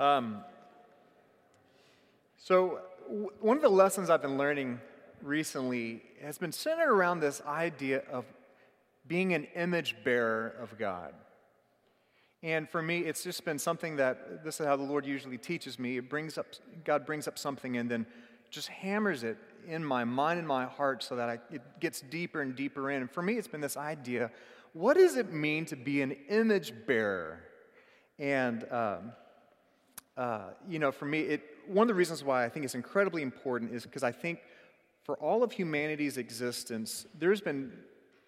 Um, so, w- one of the lessons I've been learning recently has been centered around this idea of being an image bearer of God. And for me, it's just been something that this is how the Lord usually teaches me. It brings up, God brings up something and then just hammers it in my mind and my heart so that I, it gets deeper and deeper in. And for me, it's been this idea what does it mean to be an image bearer? And, um, uh, you know, for me, it, one of the reasons why I think it's incredibly important is because I think for all of humanity's existence, there's been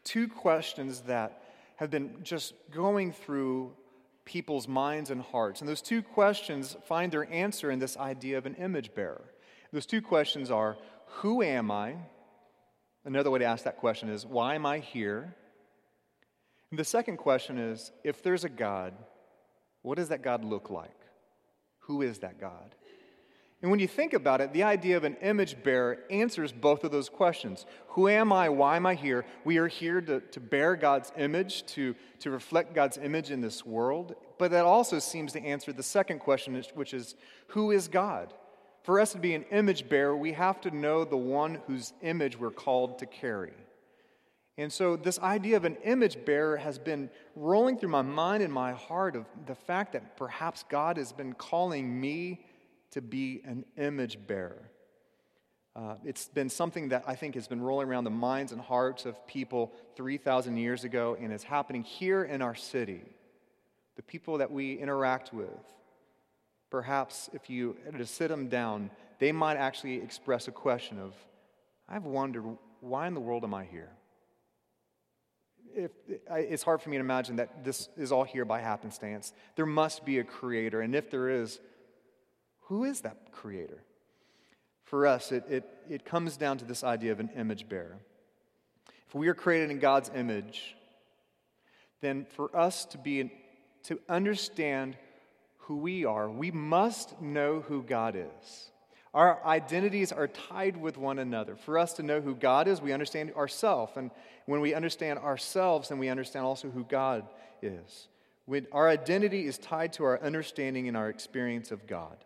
two questions that have been just going through people's minds and hearts. And those two questions find their answer in this idea of an image bearer. Those two questions are Who am I? Another way to ask that question is Why am I here? And the second question is If there's a God, what does that God look like? Who is that God? And when you think about it, the idea of an image bearer answers both of those questions. Who am I? Why am I here? We are here to, to bear God's image, to, to reflect God's image in this world. But that also seems to answer the second question, which is who is God? For us to be an image bearer, we have to know the one whose image we're called to carry. And so, this idea of an image bearer has been rolling through my mind and my heart of the fact that perhaps God has been calling me to be an image bearer. Uh, it's been something that I think has been rolling around the minds and hearts of people 3,000 years ago, and it's happening here in our city. The people that we interact with, perhaps if you to sit them down, they might actually express a question of, I've wondered, why in the world am I here? If, it's hard for me to imagine that this is all here by happenstance. There must be a creator, and if there is, who is that creator? For us, it, it, it comes down to this idea of an image bearer. If we are created in God's image, then for us to be to understand who we are, we must know who God is. Our identities are tied with one another. For us to know who God is, we understand ourselves. And when we understand ourselves, then we understand also who God is. When our identity is tied to our understanding and our experience of God.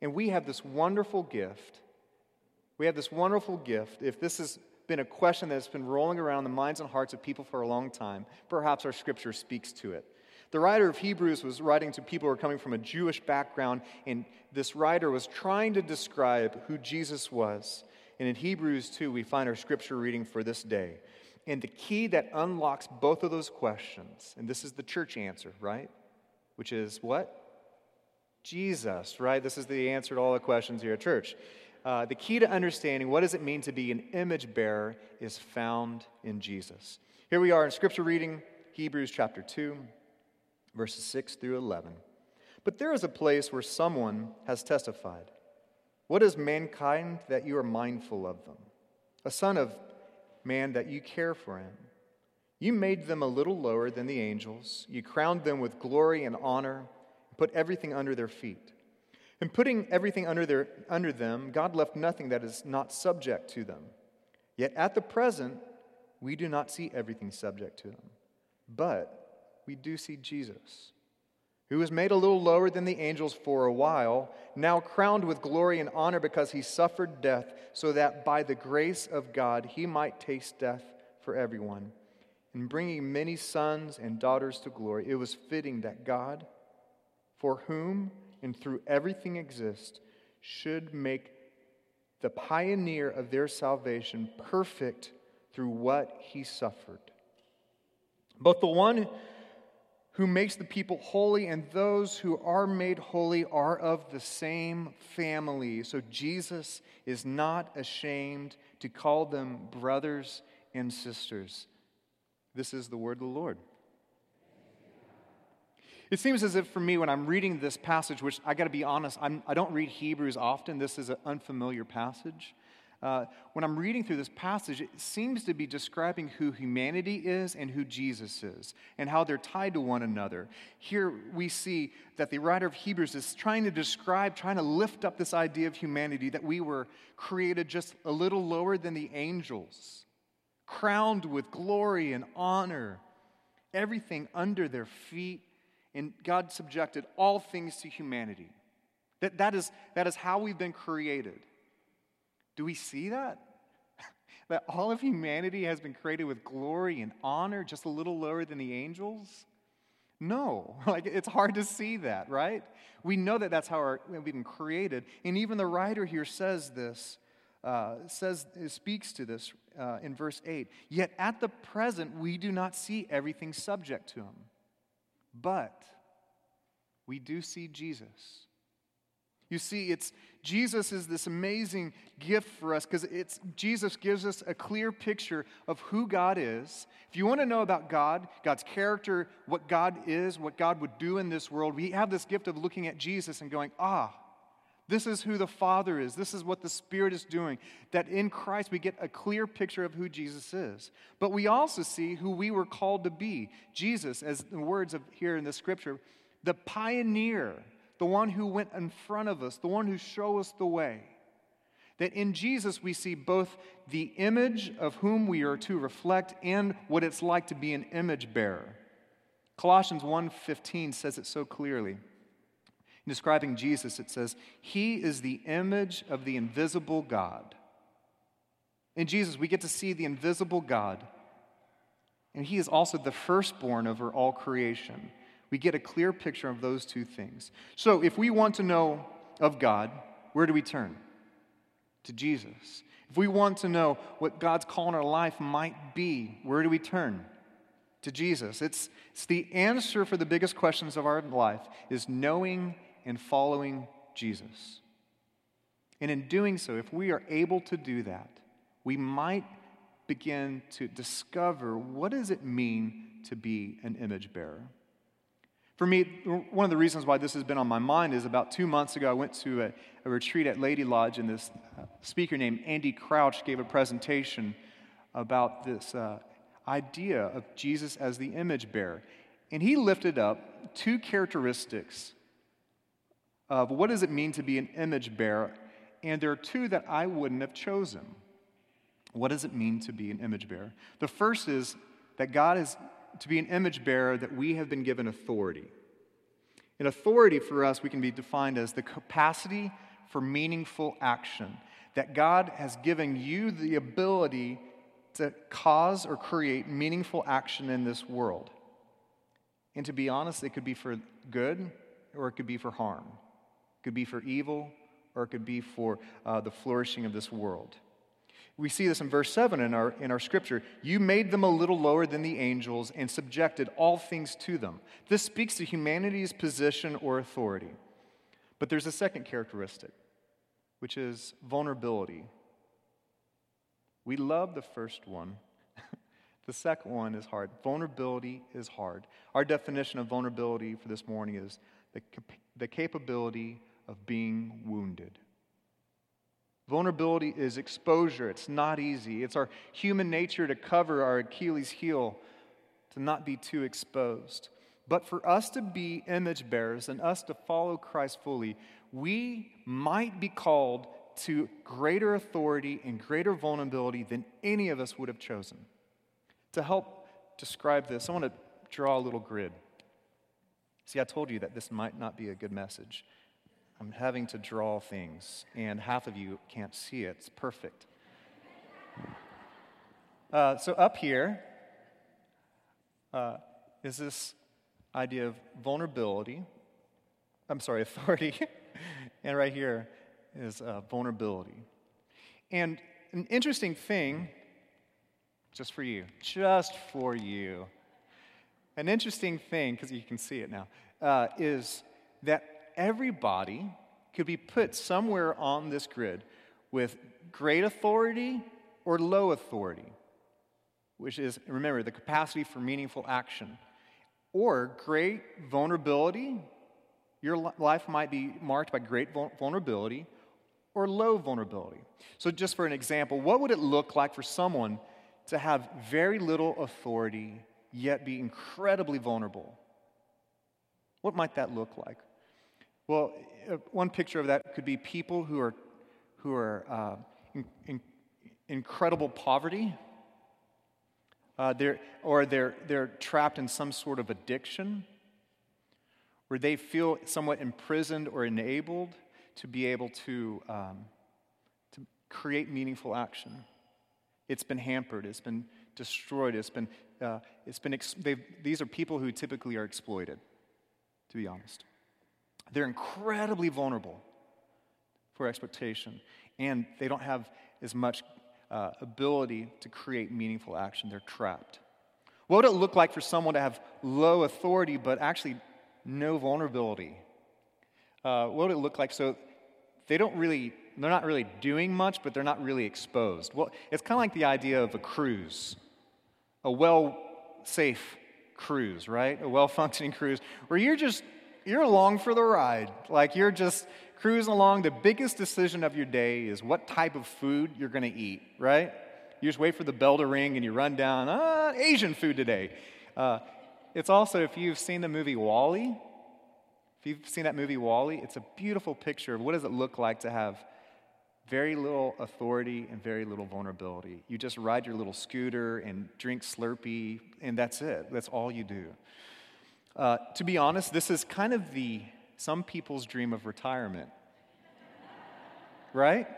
And we have this wonderful gift. We have this wonderful gift. If this has been a question that's been rolling around the minds and hearts of people for a long time, perhaps our scripture speaks to it. The writer of Hebrews was writing to people who are coming from a Jewish background, and this writer was trying to describe who Jesus was. And in Hebrews 2, we find our scripture reading for this day. And the key that unlocks both of those questions, and this is the church answer, right? Which is what? Jesus, right? This is the answer to all the questions here at church. Uh, the key to understanding what does it mean to be an image bearer is found in Jesus. Here we are in scripture reading, Hebrews chapter 2, verses 6 through 11. But there is a place where someone has testified. What is mankind that you are mindful of them? A son of man that you care for him. You made them a little lower than the angels. You crowned them with glory and honor and put everything under their feet. In putting everything under, their, under them, God left nothing that is not subject to them. Yet at the present, we do not see everything subject to them. But we do see Jesus, who was made a little lower than the angels for a while, now crowned with glory and honor because he suffered death, so that by the grace of God he might taste death for everyone. In bringing many sons and daughters to glory, it was fitting that God for whom and through everything exists, should make the pioneer of their salvation perfect through what he suffered. But the one who makes the people holy and those who are made holy are of the same family. So Jesus is not ashamed to call them brothers and sisters. This is the word of the Lord. It seems as if for me, when I'm reading this passage, which I got to be honest, I'm, I do not read Hebrews often, this is an unfamiliar passage. Uh, when I'm reading through this passage, it seems to be describing who humanity is and who Jesus is, and how they're tied to one another. Here we see that the writer of Hebrews is trying to describe, trying to lift up this idea of humanity that we were created just a little lower than the angels, crowned with glory and honor, everything under their feet and God subjected all things to humanity. That, that, is, that is how we've been created. Do we see that? that all of humanity has been created with glory and honor, just a little lower than the angels? No, like it's hard to see that, right? We know that that's how our, we've been created, and even the writer here says this, uh, says speaks to this uh, in verse eight. Yet at the present we do not see everything subject to him, but we do see Jesus. You see, it's Jesus is this amazing gift for us because it's Jesus gives us a clear picture of who God is. If you want to know about God, God's character, what God is, what God would do in this world, we have this gift of looking at Jesus and going, ah, this is who the Father is. This is what the Spirit is doing. That in Christ we get a clear picture of who Jesus is. But we also see who we were called to be. Jesus, as the words of here in the scripture, the pioneer the one who went in front of us, the one who showed us the way. That in Jesus we see both the image of whom we are to reflect and what it's like to be an image bearer. Colossians 1:15 says it so clearly. In describing Jesus, it says, He is the image of the invisible God. In Jesus, we get to see the invisible God, and He is also the firstborn over all creation. We get a clear picture of those two things. So, if we want to know of God, where do we turn? To Jesus. If we want to know what God's call in our life might be, where do we turn? To Jesus. It's, it's the answer for the biggest questions of our life is knowing and following Jesus. And in doing so, if we are able to do that, we might begin to discover what does it mean to be an image bearer. For me, one of the reasons why this has been on my mind is about two months ago, I went to a, a retreat at Laity Lodge, and this uh, speaker named Andy Crouch gave a presentation about this uh, idea of Jesus as the image bearer. And he lifted up two characteristics of what does it mean to be an image bearer, and there are two that I wouldn't have chosen. What does it mean to be an image bearer? The first is that God is to be an image bearer that we have been given authority. In authority for us, we can be defined as the capacity for meaningful action. That God has given you the ability to cause or create meaningful action in this world. And to be honest, it could be for good or it could be for harm. It could be for evil or it could be for uh, the flourishing of this world. We see this in verse 7 in our, in our scripture. You made them a little lower than the angels and subjected all things to them. This speaks to humanity's position or authority. But there's a second characteristic, which is vulnerability. We love the first one. the second one is hard. Vulnerability is hard. Our definition of vulnerability for this morning is the, the capability of being wounded. Vulnerability is exposure. It's not easy. It's our human nature to cover our Achilles heel, to not be too exposed. But for us to be image bearers and us to follow Christ fully, we might be called to greater authority and greater vulnerability than any of us would have chosen. To help describe this, I want to draw a little grid. See, I told you that this might not be a good message. I'm having to draw things, and half of you can't see it. It's perfect. Uh, so, up here uh, is this idea of vulnerability. I'm sorry, authority. and right here is uh, vulnerability. And an interesting thing, just for you, just for you, an interesting thing, because you can see it now, uh, is that everybody could be put somewhere on this grid with great authority or low authority, which is, remember, the capacity for meaningful action, or great vulnerability. Your life might be marked by great vulnerability or low vulnerability. So, just for an example, what would it look like for someone to have very little authority yet be incredibly vulnerable? What might that look like? Well, uh, one picture of that could be people who are, who are uh, in, in incredible poverty, uh, they're, or they're, they're trapped in some sort of addiction, where they feel somewhat imprisoned or enabled to be able to, um, to create meaningful action. It's been hampered, it's been destroyed, it's been, uh, it's been ex- these are people who typically are exploited, to be honest. They're incredibly vulnerable for exploitation, and they don't have as much uh, ability to create meaningful action. They're trapped. What would it look like for someone to have low authority but actually no vulnerability? Uh, what would it look like? So they don't really, they're not really doing much, but they're not really exposed. Well, it's kind of like the idea of a cruise, a well, safe cruise, right? A well functioning cruise where you're just, you're along for the ride. Like you're just cruising along. The biggest decision of your day is what type of food you're going to eat, right? You just wait for the bell to ring and you run down, ah, Asian food today. Uh, it's also, if you've seen the movie WALL-E, if you've seen that movie WALL-E, it's a beautiful picture of what does it look like to have very little authority and very little vulnerability. You just ride your little scooter and drink Slurpee, and that's it. That's all you do. Uh, to be honest, this is kind of the some people's dream of retirement. right?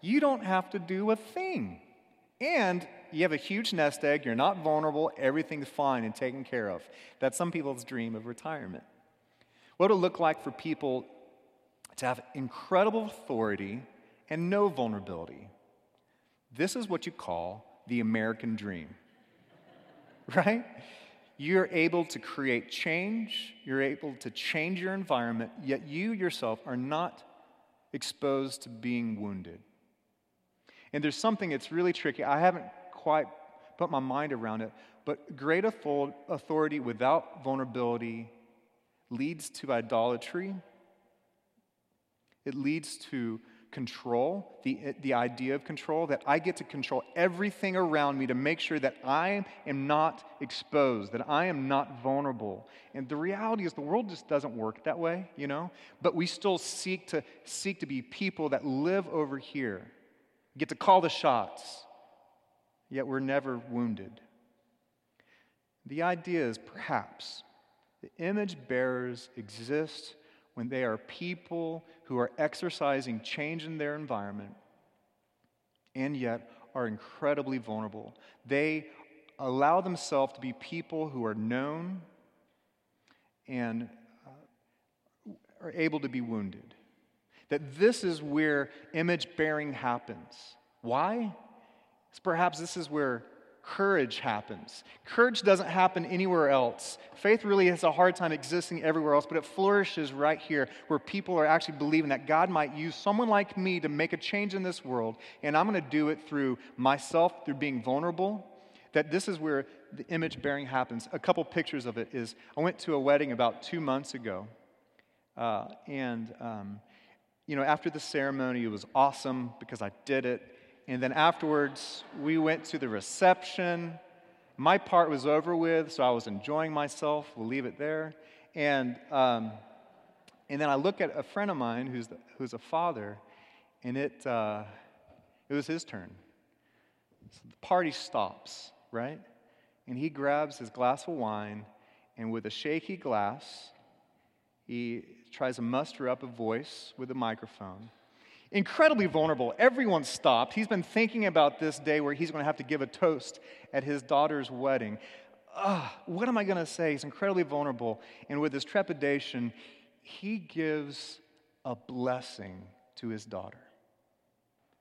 You don't have to do a thing. And you have a huge nest egg, you're not vulnerable, everything's fine and taken care of. That's some people's dream of retirement. What it look like for people to have incredible authority and no vulnerability? This is what you call the American dream, right? You're able to create change, you're able to change your environment, yet you yourself are not exposed to being wounded. And there's something that's really tricky. I haven't quite put my mind around it, but great authority without vulnerability leads to idolatry. It leads to control, the, the idea of control, that I get to control everything around me to make sure that I am not exposed, that I am not vulnerable. And the reality is the world just doesn't work that way, you know? But we still seek to seek to be people that live over here get to call the shots, yet we're never wounded. The idea is perhaps the image bearers exist when they are people who are exercising change in their environment and yet are incredibly vulnerable. They allow themselves to be people who are known and uh, are able to be wounded. That this is where image bearing happens. Why? It's perhaps this is where courage happens. Courage doesn't happen anywhere else. Faith really has a hard time existing everywhere else, but it flourishes right here where people are actually believing that God might use someone like me to make a change in this world, and I'm going to do it through myself, through being vulnerable. That this is where the image bearing happens. A couple pictures of it is I went to a wedding about two months ago, uh, and um, you know, after the ceremony, it was awesome because I did it. And then afterwards, we went to the reception. My part was over with, so I was enjoying myself. We'll leave it there. And, um, and then I look at a friend of mine who's, the, who's a father, and it, uh, it was his turn. So the party stops, right? And he grabs his glass of wine, and with a shaky glass, he tries to muster up a voice with a microphone. Incredibly vulnerable. Everyone stopped. He's been thinking about this day where he's going to have to give a toast at his daughter's wedding. Ugh, what am I going to say? He's incredibly vulnerable. And with his trepidation, he gives a blessing to his daughter.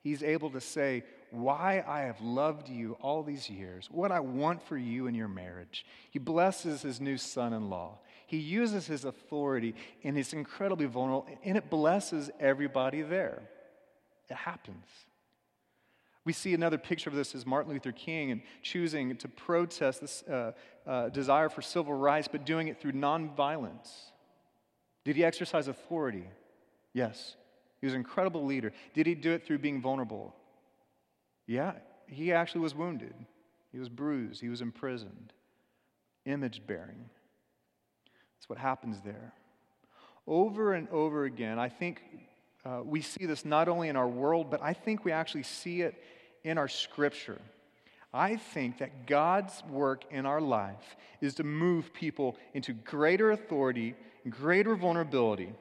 He's able to say, Why I have loved you all these years, what I want for you in your marriage. He blesses his new son in law. He uses his authority and he's incredibly vulnerable, and it blesses everybody there. It happens. We see another picture of this as Martin Luther King and choosing to protest this uh, uh, desire for civil rights, but doing it through nonviolence. Did he exercise authority? Yes. He was an incredible leader. Did he do it through being vulnerable? Yeah, he actually was wounded. He was bruised. He was imprisoned. Image bearing. That's what happens there. Over and over again, I think uh, we see this not only in our world, but I think we actually see it in our scripture. I think that God's work in our life is to move people into greater authority greater vulnerability.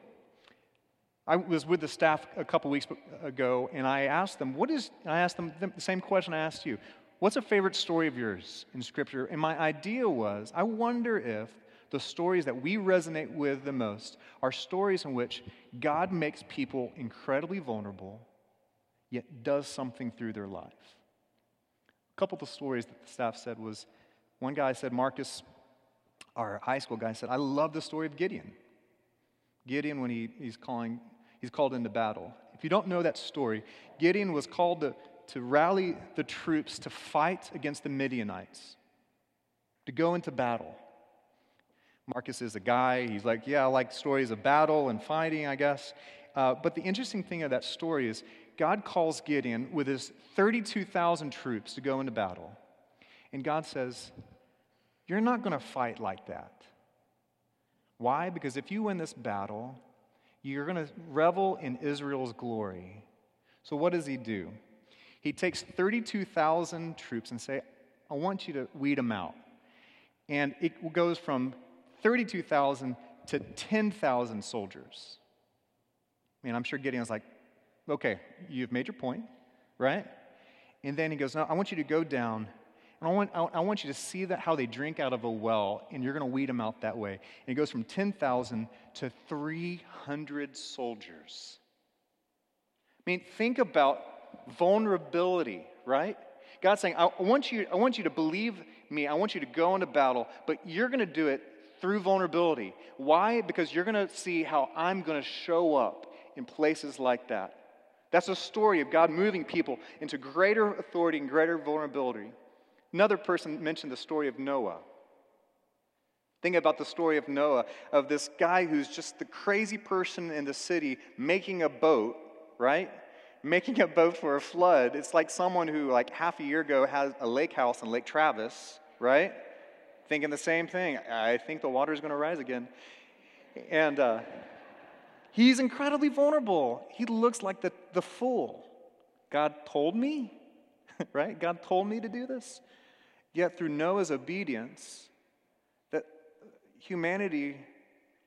I was with the staff a couple weeks ago, and I asked them, "What is?" I asked them the same question I asked you. What's a favorite story of yours in Scripture? And my idea was, I wonder if the stories that we resonate with the most are stories in which God makes people incredibly vulnerable, yet does something through their life. A couple of the stories that the staff said was one guy said, Marcus, our high school guy said, I love the story of Gideon. Gideon, when he, he's calling, he's called into battle. If you don't know that story, Gideon was called to, to rally the troops to fight against the Midianites, to go into battle. Marcus is a guy. He's like, yeah, I like stories of battle and fighting, I guess. Uh, but the interesting thing of that story is God calls Gideon with his 32,000 troops to go into battle. And God says, You're not going to fight like that. Why? Because if you win this battle, you're going to revel in Israel's glory. So what does he do? He takes 32,000 troops and say, I want you to weed them out. And it goes from 32,000 to 10,000 soldiers. I mean, I'm sure Gideon's like, okay, you've made your point, right? And then he goes, no, I want you to go down and I want, I want you to see that how they drink out of a well, and you're going to weed them out that way. And it goes from 10,000 to 300 soldiers. I mean, think about vulnerability, right? God's saying, I want you, I want you to believe me. I want you to go into battle, but you're going to do it through vulnerability. Why? Because you're going to see how I'm going to show up in places like that. That's a story of God moving people into greater authority and greater vulnerability. Another person mentioned the story of Noah. Think about the story of Noah, of this guy who's just the crazy person in the city making a boat, right? Making a boat for a flood. It's like someone who, like half a year ago, had a lake house in Lake Travis, right? Thinking the same thing. I think the water is going to rise again. And uh, he's incredibly vulnerable. He looks like the, the fool. God told me, right? God told me to do this. Yet through Noah's obedience, that humanity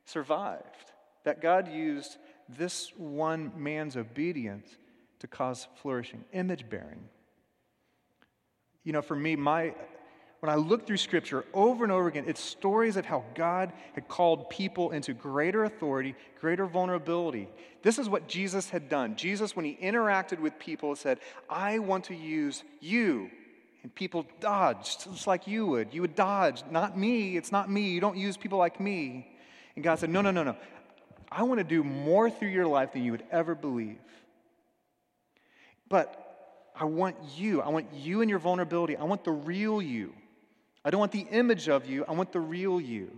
survived. That God used this one man's obedience to cause flourishing, image bearing. You know, for me, my when I look through Scripture over and over again, it's stories of how God had called people into greater authority, greater vulnerability. This is what Jesus had done. Jesus, when he interacted with people, said, I want to use you. And people dodged, just like you would. You would dodge, not me, it's not me. You don't use people like me. And God said, No, no, no, no. I want to do more through your life than you would ever believe. But I want you. I want you and your vulnerability. I want the real you. I don't want the image of you, I want the real you.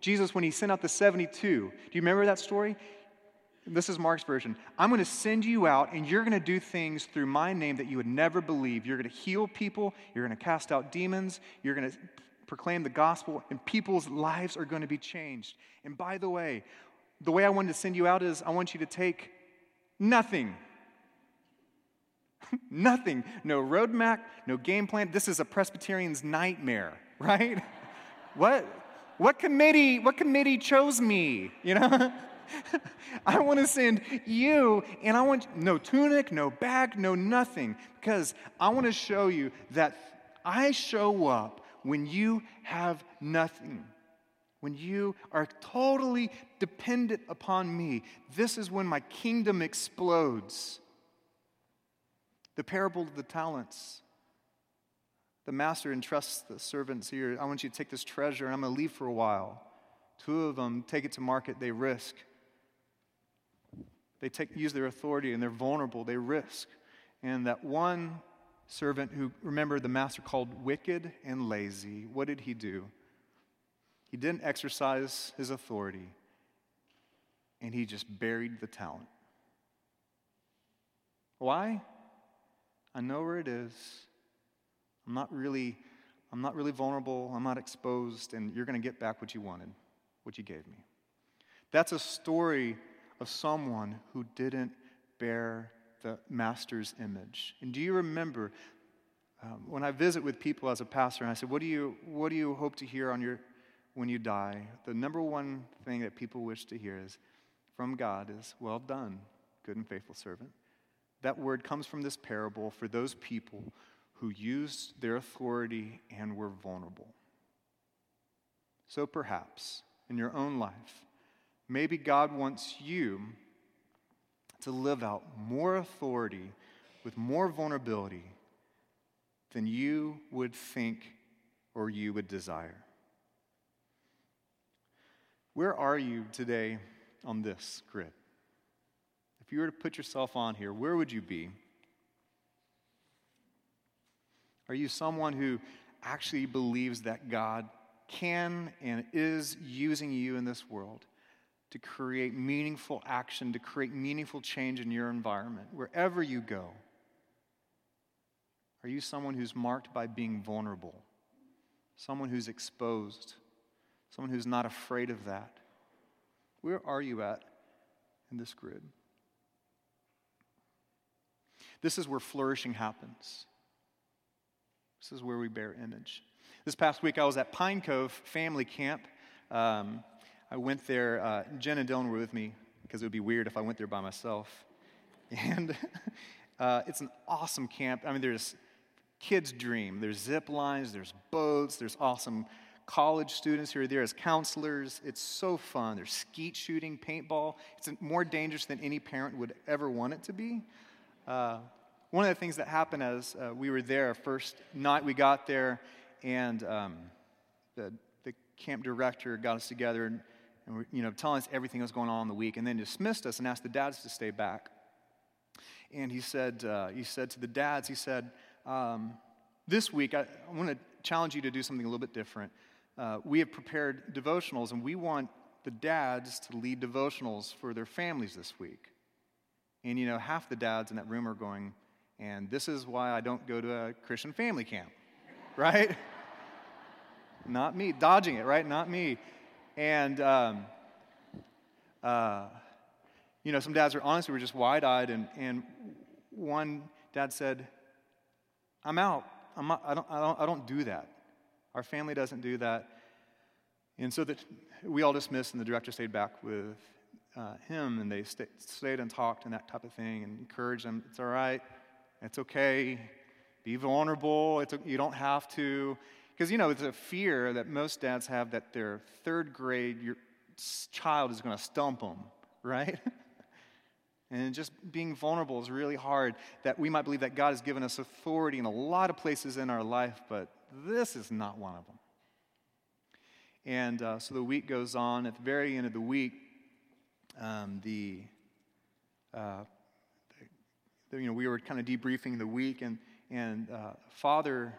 Jesus, when he sent out the 72, do you remember that story? This is Mark's version. I'm going to send you out, and you're going to do things through my name that you would never believe. You're going to heal people, you're going to cast out demons, you're going to proclaim the gospel, and people's lives are going to be changed. And by the way, the way I wanted to send you out is I want you to take nothing Nothing. No roadmap, no game plan. This is a Presbyterian's nightmare, right? what? What committee, what committee chose me? You know? I want to send you, and I want no tunic, no bag, no nothing, because I want to show you that I show up when you have nothing. When you are totally dependent upon me, this is when my kingdom explodes. The parable of the talents. The master entrusts the servants here. I want you to take this treasure, and I'm going to leave for a while. Two of them take it to market, they risk. They take, use their authority and they're vulnerable, they risk. And that one servant who, remember, the master called wicked and lazy, what did he do? He didn't exercise his authority, and he just buried the talent. Why? I know where it is. I'm not really, I'm not really vulnerable. I'm not exposed, and you're going to get back what you wanted, what you gave me. That's a story of someone who didn't bear the master's image. And do you remember um, when I visit with people as a pastor, and I said, "What do you, what do you hope to hear on your when you die, the number one thing that people wish to hear is from God is, Well done, good and faithful servant. That word comes from this parable for those people who used their authority and were vulnerable. So perhaps in your own life, maybe God wants you to live out more authority with more vulnerability than you would think or you would desire. Where are you today on this grid? If you were to put yourself on here, where would you be? Are you someone who actually believes that God can and is using you in this world to create meaningful action, to create meaningful change in your environment, wherever you go? Are you someone who's marked by being vulnerable? Someone who's exposed? Someone who's not afraid of that? Where are you at in this grid? This is where flourishing happens. This is where we bear image. This past week, I was at Pine Cove Family Camp. Um, I went there, uh, Jen and Dylan were with me because it would be weird if I went there by myself. And uh, it's an awesome camp. I mean, there's kids' dream. There's zip lines, there's boats, there's awesome college students who are there as counselors. It's so fun. There's skeet shooting, paintball. It's more dangerous than any parent would ever want it to be. Uh, one of the things that happened as uh, we were there, first night we got there, and um, the, the camp director got us together and, and you know, telling us everything that was going on in the week, and then dismissed us and asked the dads to stay back. And he said, uh, he said to the dads, he said, um, this week I, I want to challenge you to do something a little bit different. Uh, we have prepared devotionals, and we want the dads to lead devotionals for their families this week. And you know, half the dads in that room are going, and this is why I don't go to a Christian family camp, right? Not me, dodging it, right? Not me. And, um, uh, you know, some dads are honestly were just wide eyed, and, and one dad said, I'm out. I'm I, don't, I, don't, I don't do that. Our family doesn't do that. And so that we all dismissed, and the director stayed back with uh, him, and they stayed, stayed and talked and that type of thing, and encouraged him. It's all right. It's okay. Be vulnerable. It's, you don't have to. Because, you know, it's a fear that most dads have that their third grade your child is going to stump them, right? and just being vulnerable is really hard. That we might believe that God has given us authority in a lot of places in our life, but this is not one of them. And uh, so the week goes on. At the very end of the week, um, the, uh, you know, we were kind of debriefing the week, and, and uh, Father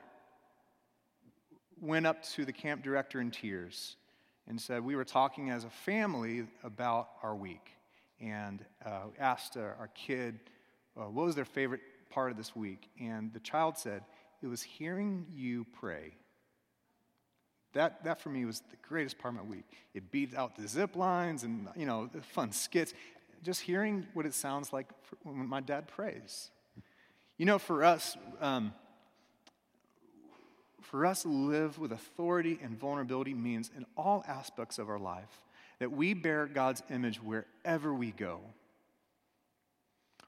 went up to the camp director in tears and said, We were talking as a family about our week, and uh, asked our kid uh, what was their favorite part of this week. And the child said, It was hearing you pray. That, that for me was the greatest part of my week. It beat out the zip lines and, you know, the fun skits. Just hearing what it sounds like when my dad prays. You know, for us, um, for us to live with authority and vulnerability means in all aspects of our life that we bear God's image wherever we go.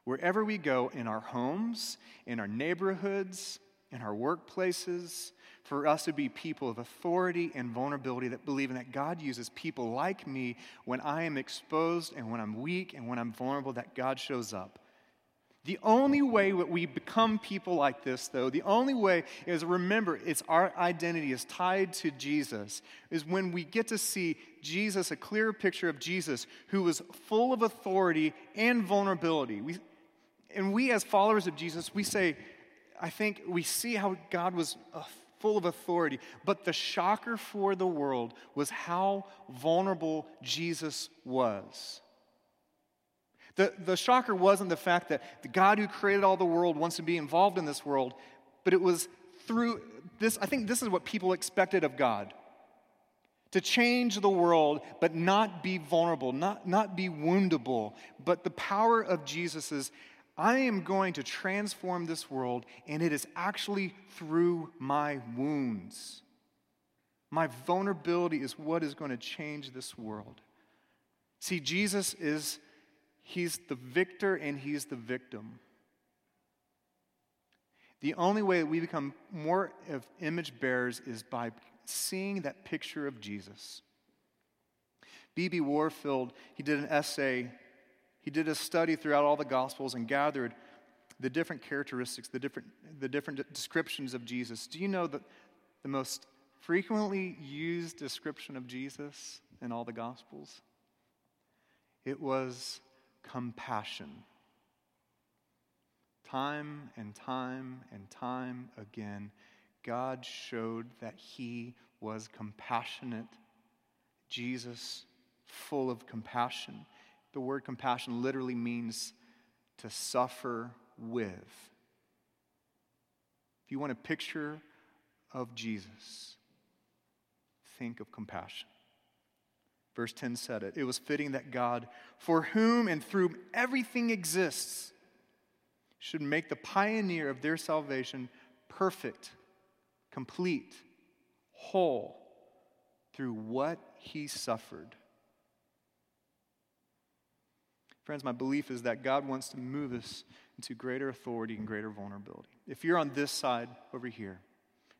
Wherever we go, in our homes, in our neighborhoods, in our workplaces, for us to be people of authority and vulnerability that believe in that God uses people like me when I am exposed and when I'm weak and when I'm vulnerable, that God shows up. The only way that we become people like this, though, the only way is remember, it's our identity is tied to Jesus, is when we get to see Jesus, a clearer picture of Jesus, who was full of authority and vulnerability. We, and we, as followers of Jesus, we say, I think we see how God was uh, full of authority. But the shocker for the world was how vulnerable Jesus was. The, the shocker wasn't the fact that the God who created all the world wants to be involved in this world, but it was through this. I think this is what people expected of God to change the world, but not be vulnerable, not, not be woundable. But the power of Jesus I am going to transform this world, and it is actually through my wounds. My vulnerability is what is going to change this world. See, Jesus is, he's the victor and he's the victim. The only way that we become more of image bearers is by seeing that picture of Jesus. B.B. Warfield, he did an essay, he did a study throughout all the Gospels and gathered the different characteristics, the different, the different descriptions of Jesus. Do you know that the most frequently used description of Jesus in all the Gospels? It was compassion. Time and time and time again, God showed that He was compassionate. Jesus, full of compassion. The word compassion literally means to suffer with. If you want a picture of Jesus, think of compassion. Verse 10 said it. It was fitting that God, for whom and through everything exists, should make the pioneer of their salvation perfect, complete, whole through what he suffered. Friends, my belief is that God wants to move us into greater authority and greater vulnerability. If you're on this side over here,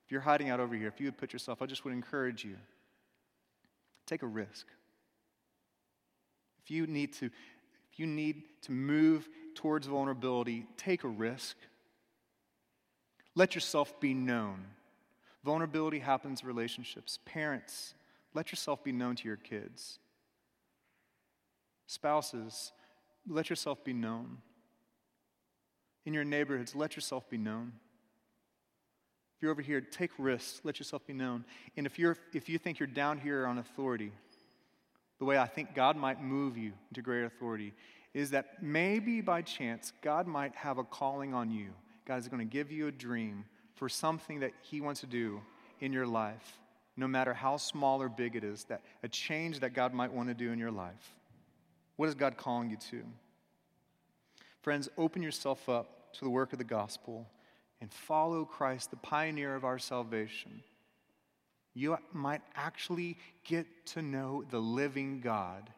if you're hiding out over here, if you would put yourself, I just would encourage you take a risk. If you need to, if you need to move towards vulnerability, take a risk. Let yourself be known. Vulnerability happens in relationships. Parents, let yourself be known to your kids. Spouses, let yourself be known. In your neighborhoods, let yourself be known. If you're over here, take risks, let yourself be known. And if, you're, if you think you're down here on authority, the way I think God might move you into greater authority is that maybe by chance God might have a calling on you. God is going to give you a dream for something that He wants to do in your life, no matter how small or big it is, that a change that God might want to do in your life. What is God calling you to? Friends, open yourself up to the work of the gospel and follow Christ, the pioneer of our salvation. You might actually get to know the living God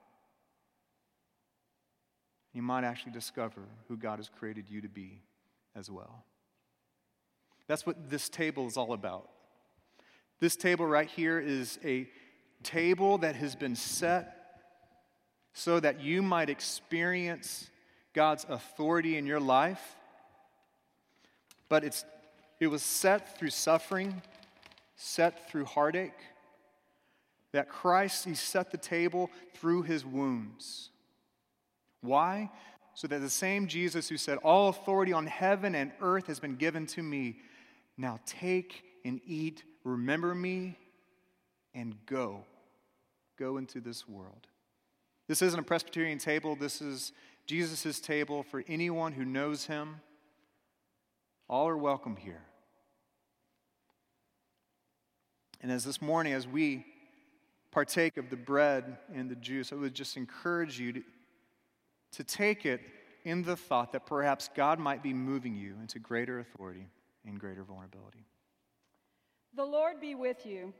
you might actually discover who God has created you to be as well. That's what this table is all about. This table right here is a table that has been set so that you might experience God's authority in your life. But it's, it was set through suffering, set through heartache. That Christ, He set the table through His wounds. Why? So that the same Jesus who said, All authority on heaven and earth has been given to me. Now take and eat, remember me, and go. Go into this world. This isn't a Presbyterian table, this is Jesus' table for anyone who knows him. All are welcome here. And as this morning, as we partake of the bread and the juice, I would just encourage you to to take it in the thought that perhaps God might be moving you into greater authority and greater vulnerability. The Lord be with you.